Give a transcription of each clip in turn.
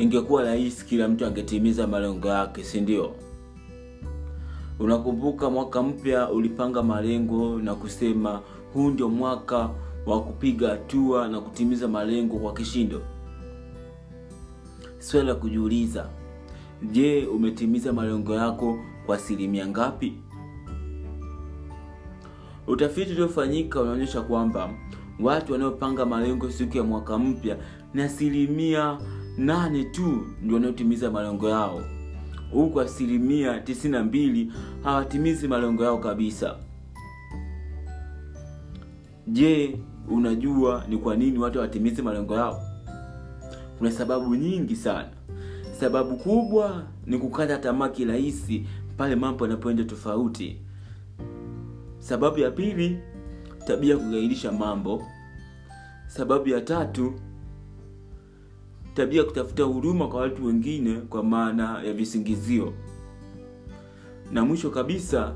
ingekuwa rahisi kila mtu angetimiza malengo yake si ndio? Unakumbuka mwaka mpya ulipanga malengo na kusema huu ndio mwaka wa kupiga hatua na kutimiza malengo kwa kishindo. Swali la kujiuliza je umetimiza malengo yako kwa asilimia ngapi? Utafiti uliofanyika unaonyesha kwamba watu wanaopanga malengo siku ya mwaka mpya ni asilimia nane tu ndio wanaotimiza malengo yao? Huku asilimia 92 hawatimizi malengo yao kabisa. Je unajua ni kwa nini watu hawatimizi malengo yao? Kuna sababu nyingi sana. Sababu kubwa ni kukata tamaa kirahisi pale mambo yanapoenda tofauti. Sababu ya pili tabia ya kugairisha mambo. Sababu ya tatu tabia ya kutafuta huruma kwa watu wengine kwa maana ya visingizio. Na mwisho kabisa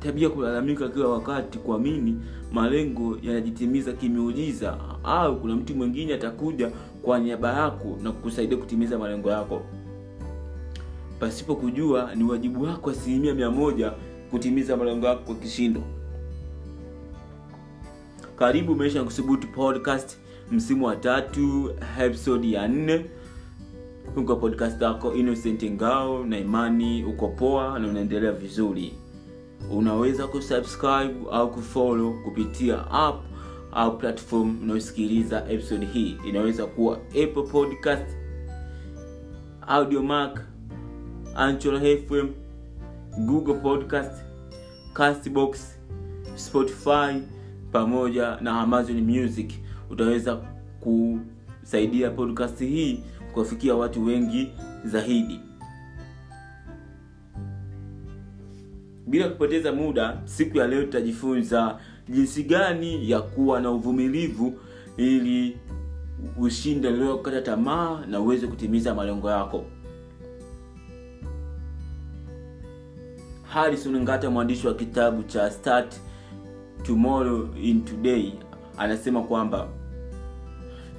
tabia kulalamika kila wakati kuamini malengo yanajitimiza kimeujiza au kuna mtu mwingine atakuja kwa niaba yako na kukusaidia kutimiza malengo yako. Pasipo kujua ni wajibu wako asilimia mia kutimiza malengo yako kwa kishindo. Karibu maisha ya kusubutu podcast msimu wa tatu episode ya nne. Huko podcast yako innocent ngao na imani uko poa na unaendelea vizuri. Unaweza kusubscribe au kufollow kupitia app au platform unayosikiliza episode hii. Inaweza kuwa apple podcast audiomark anchor fm google podcast castbox spotify pamoja na amazon music utaweza kusaidia podcast hii kuwafikia watu wengi zaidi. Bila kupoteza muda siku ya leo tutajifunza jinsi gani ya kuwa na uvumilivu ili ushinde leo tamaa na uweze kutimiza malengo yako. Harison ngata mwandishi wa kitabu cha start tomorrow in today anasema kwamba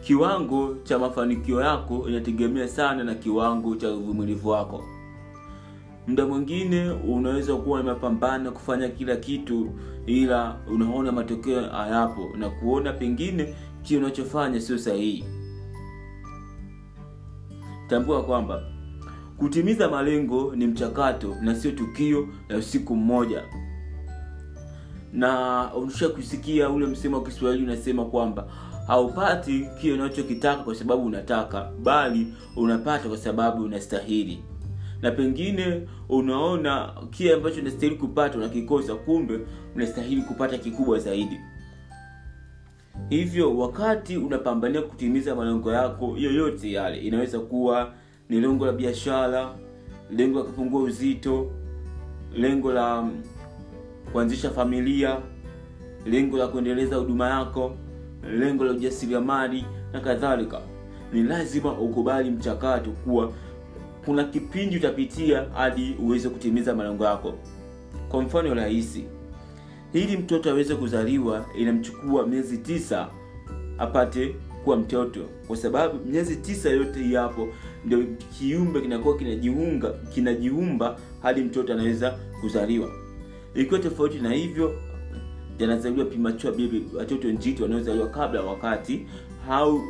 kiwango cha mafanikio yako inategemea sana na kiwango cha uvumilivu wako. Muda mwingine unaweza kuwa na mapambano kufanya kila kitu ila unaona matokeo hayapo na kuona pengine kile unachofanya sio sahihi. Tambua kwamba kutimiza malengo ni mchakato na sio tukio la usiku mmoja na unasha kusikia ule msemo wa kiswahili unasema kwamba haupati kile unachokitaka kwa sababu unataka bali unapata kwa sababu unastahili. Na pengine unaona kile ambacho unastahili kupata unakikosa kumbe unastahili kupata kikubwa zaidi. Hivyo wakati unapambania kutimiza malengo yako yoyote yale inaweza kuwa ni lengo la biashara lengo la kupungua uzito lengo la kuanzisha familia lengo la kuendeleza huduma yako lengo la ujasiriamali na kadhalika. Ni lazima ukubali mchakato kuwa kuna kipindi utapitia hadi uweze kutimiza malengo yako. Kwa mfano rahisi ili mtoto aweze kuzaliwa inamchukua miezi tisa apate kuwa mtoto. Kwa sababu miezi tisa yote yapo ndio kiumbe kinakuwa kinajiunga kinajiumba hadi mtoto anaweza kuzaliwa. Ikiwa tofauti na hivyo yanazaliwa premature baby watoto njiti wanaozaliwa kabla wakati. Au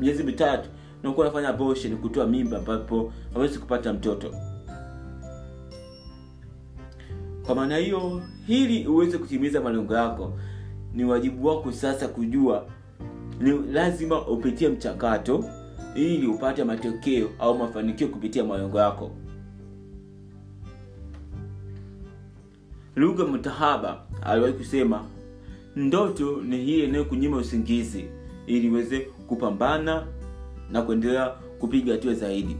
miezi mitatu unakuwa nafanya abortion kutoa mimba ambapo hawezi kupata mtoto. Kwa maana hiyo hili uweze kutimiza malengo yako ni wajibu wako sasa kujua ni lazima upitie mchakato ili upate matokeo au mafanikio kupitia malengo yako. Lugha mtahaba aliwahi kusema ndoto ni hii inayokunyima usingizi ili iweze kupambana na kuendelea kupiga hatua zaidi.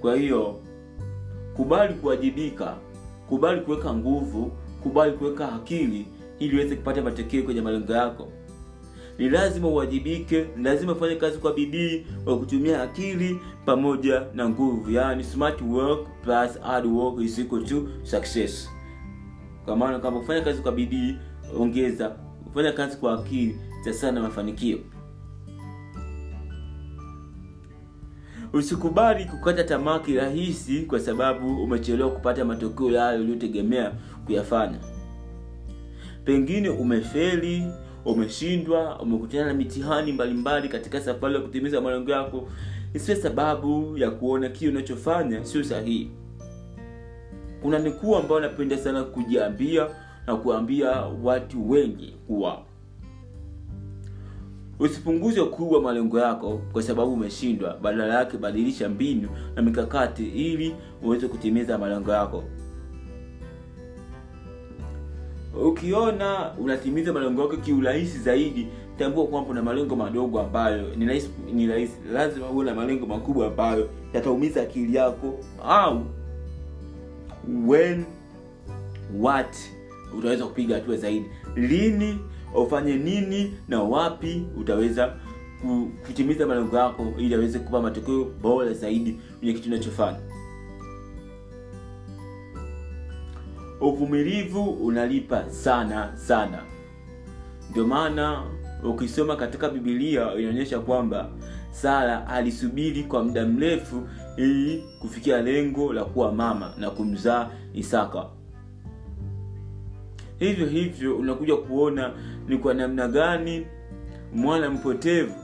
Kwa hiyo kubali kuwajibika kubali kuweka nguvu kubali kuweka akili ili uweze kupata matokeo kwenye malengo yako. Ni lazima uwajibike ni lazima ufanye kazi kwa bidii kwa kutumia akili pamoja na nguvu. Yani smart work plus hard work is equal to success kwa maana kwamba kufanya kazi kwa bidii ongeza. Kufanya kazi kwa akili sana mafanikio. Usikubali kukata tamaa kirahisi kwa sababu umechelewa kupata matokeo yayo uliyotegemea kuyafanya. Pengine umefeli umeshindwa umekutana na mitihani mbalimbali katika safari ya kutimiza malengo yako. Isiwe sababu ya kuona kile unachofanya sio sahihi kuna nikuu ambayo napenda sana kujiambia na kuambia watu wengi kuwa usipunguze kuwa wa malengo yako kwa sababu umeshindwa. Badala yake badilisha mbinu na mikakati ili uweze kutimiza malengo yako. Ukiona unatimiza malengo yako kiurahisi zaidi tambua kwamba una malengo madogo ambayo ni rahisi. Lazima uwe na malengo makubwa ambayo yataumiza akili yako au when what utaweza kupiga hatua zaidi. Lini ufanye nini na wapi utaweza kutimiza malengo yako ili aweze kupa matokeo bora zaidi kwenye kitu unachofanya. Uvumilivu unalipa sana sana. Ndio maana ukisoma katika bibilia inaonyesha kwamba sara alisubiri kwa muda mrefu ili kufikia lengo la kuwa mama na kumzaa isaka. Hivyo hivyo unakuja kuona ni kwa namna gani mwana mpotevu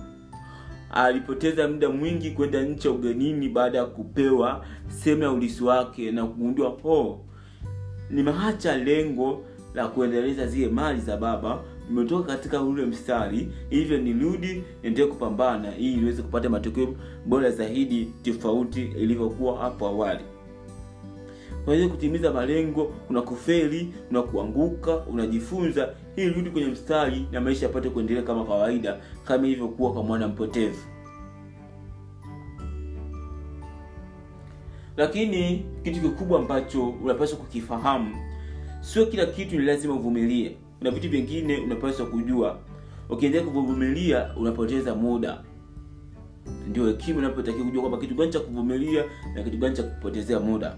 alipoteza muda mwingi kwenda nchi ya ugenini baada ya kupewa sehemu ya ulisi wake na kugundua oh, nimeacha lengo la kuendeleza zile mali za baba nimetoka katika ule mstari hivyo nirudi niendelee kupambana ili niweze kupata matokeo bora zaidi tofauti ilivyokuwa hapo awali. Kwa kutimiza malengo kuna kufeli kuna kuanguka unajifunza ili rudi kwenye mstari na maisha yapate kuendelea kama kawaida kama ilivyokuwa kwa mwana mpotevu. Lakini kitu kikubwa ambacho unapaswa kukifahamu sio kila kitu ni lazima uvumilie na vitu vingine unapaswa kujua. Ukiendelea kuvumilia unapoteza muda. Ndio hekima unapotakiwa kujua kwamba kitu gani cha kuvumilia na kitu gani cha kupotezea muda.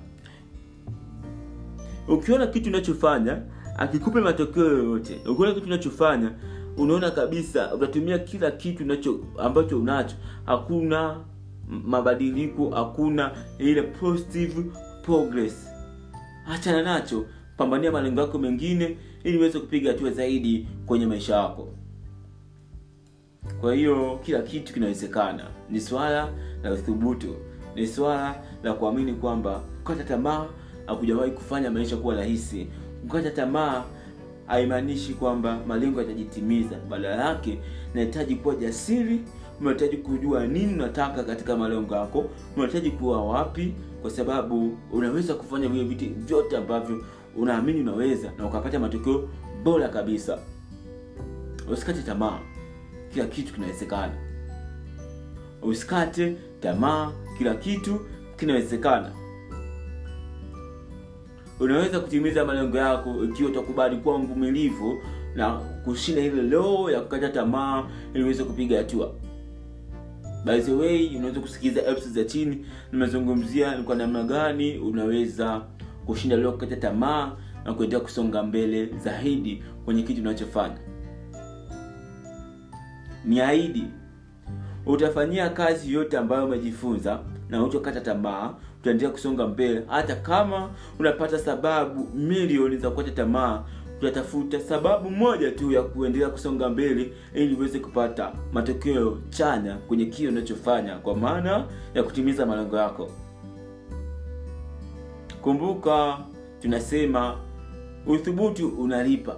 Ukiona kitu unachofanya akikupe matokeo yoyote. Ukiona kitu unachofanya unaona kabisa utatumia kila kitu nacho, ambacho unacho. Hakuna mabadiliko hakuna ile positive progress. Achana nacho pambania malengo yako mengine ili uweze kupiga hatua zaidi kwenye maisha yako. Kwa hiyo kila kitu kinawezekana. Ni swala la uthubutu. Ni swala la kuamini kwamba kukata tamaa hakujawahi kufanya maisha kuwa rahisi. Kukata tamaa haimaanishi kwamba malengo yatajitimiza. Badala yake nahitaji kuwa jasiri unahitaji kujua nini unataka katika malengo yako unahitaji kuwa wapi kwa sababu unaweza kufanya vile vitu vyote ambavyo unaamini unaweza na ukapata matokeo bora kabisa. Usikate tamaa. Kila kitu kinawezekana. Usikate tamaa. Kila kitu kinawezekana. Unaweza kutimiza malengo yako ikiwa utakubali kuwa mvumilivu na kushinda ile loo ya kukata tamaa ili uweze kupiga hatua. By the way unaweza kusikiliza episodes za chini. Nimezungumzia ni kwa namna gani unaweza kushinda leo kukata tamaa na kuendelea kusonga mbele zaidi kwenye kitu unachofanya. Ni aidi utafanyia kazi yote ambayo umejifunza na uchokata tamaa utaendelea kusonga mbele. Hata kama unapata sababu milioni za kukata tamaa utatafuta sababu moja tu ya kuendelea kusonga mbele ili uweze kupata matokeo chanya kwenye kile unachofanya kwa maana ya kutimiza malengo yako kumbuka tunasema uthubutu unalipa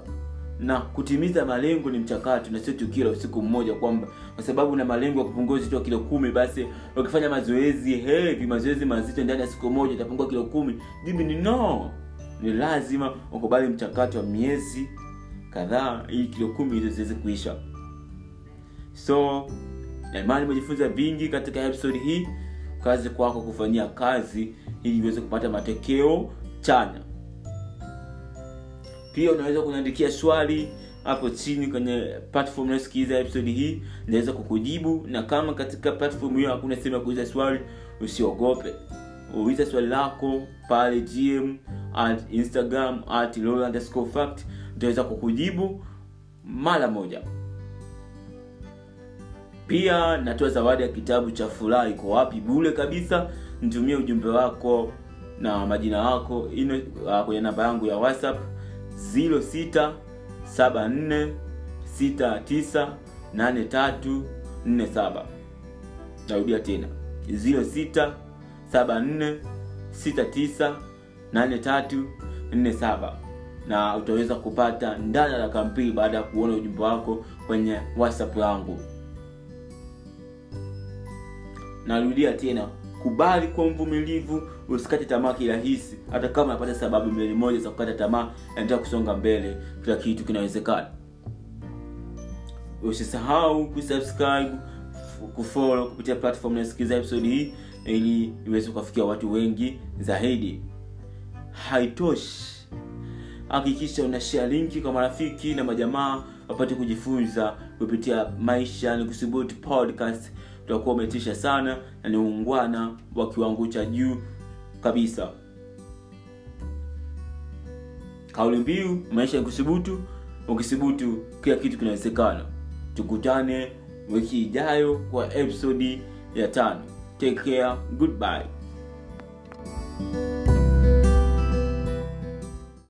na kutimiza malengo ni mchakato na sio tukio la usiku mmoja kwamba kwa sababu na malengo ya kupungua uzito wa kilo kumi basi ukifanya mazoezi hevi mazoezi mazito ndani ya siku moja utapungua kilo kumi. Jibu ni no. Ni lazima ukubali mchakato wa miezi kadhaa ili kilo kumi hizo ziweze kuisha. So naimani umejifunza vingi katika episode hii kazi kwako kufanyia kazi ili uweze kupata matokeo chanya. Pia unaweza kuniandikia swali hapo chini kwenye platform unayosikiliza episode hii naweza kukujibu na kama katika platform hiyo hakuna sehemu ya kuuliza swali usiogope. Uliza swali lako pale gm at instagram at fact utaweza kukujibu mara moja pia natoa zawadi ya kitabu cha furaha iko wapi? Bule kabisa. Nitumie ujumbe wako na majina yako uh, kwenye namba yangu ya whatsapp 0674698347 narudia tena. 0674698347 na utaweza kupata ndala la kampili baada ya kuona ujumbe wako kwenye whatsapp yangu narudia tena kubali kwa mvumilivu usikate tamaa kirahisi hata kama unapata sababu milioni moja za kukata tamaa endelea kusonga mbele kila kitu kinawezekana. Usisahau kusubscribe kufollow kupitia platform nasikiliza episode hii ili iweze kuwafikia watu wengi zaidi. Haitoshi. Hakikisha unashea linki kwa marafiki na majamaa wapate kujifunza kupitia maisha ni podcast utakuwa umetisha sana na ni ungwana wa kiwango cha juu kabisa. Kauli mbiu maisha ya kusubutu ukisubutu kila kitu kinawezekana. Tukutane wiki ijayo kwa episodi ya tano. Take care goodbye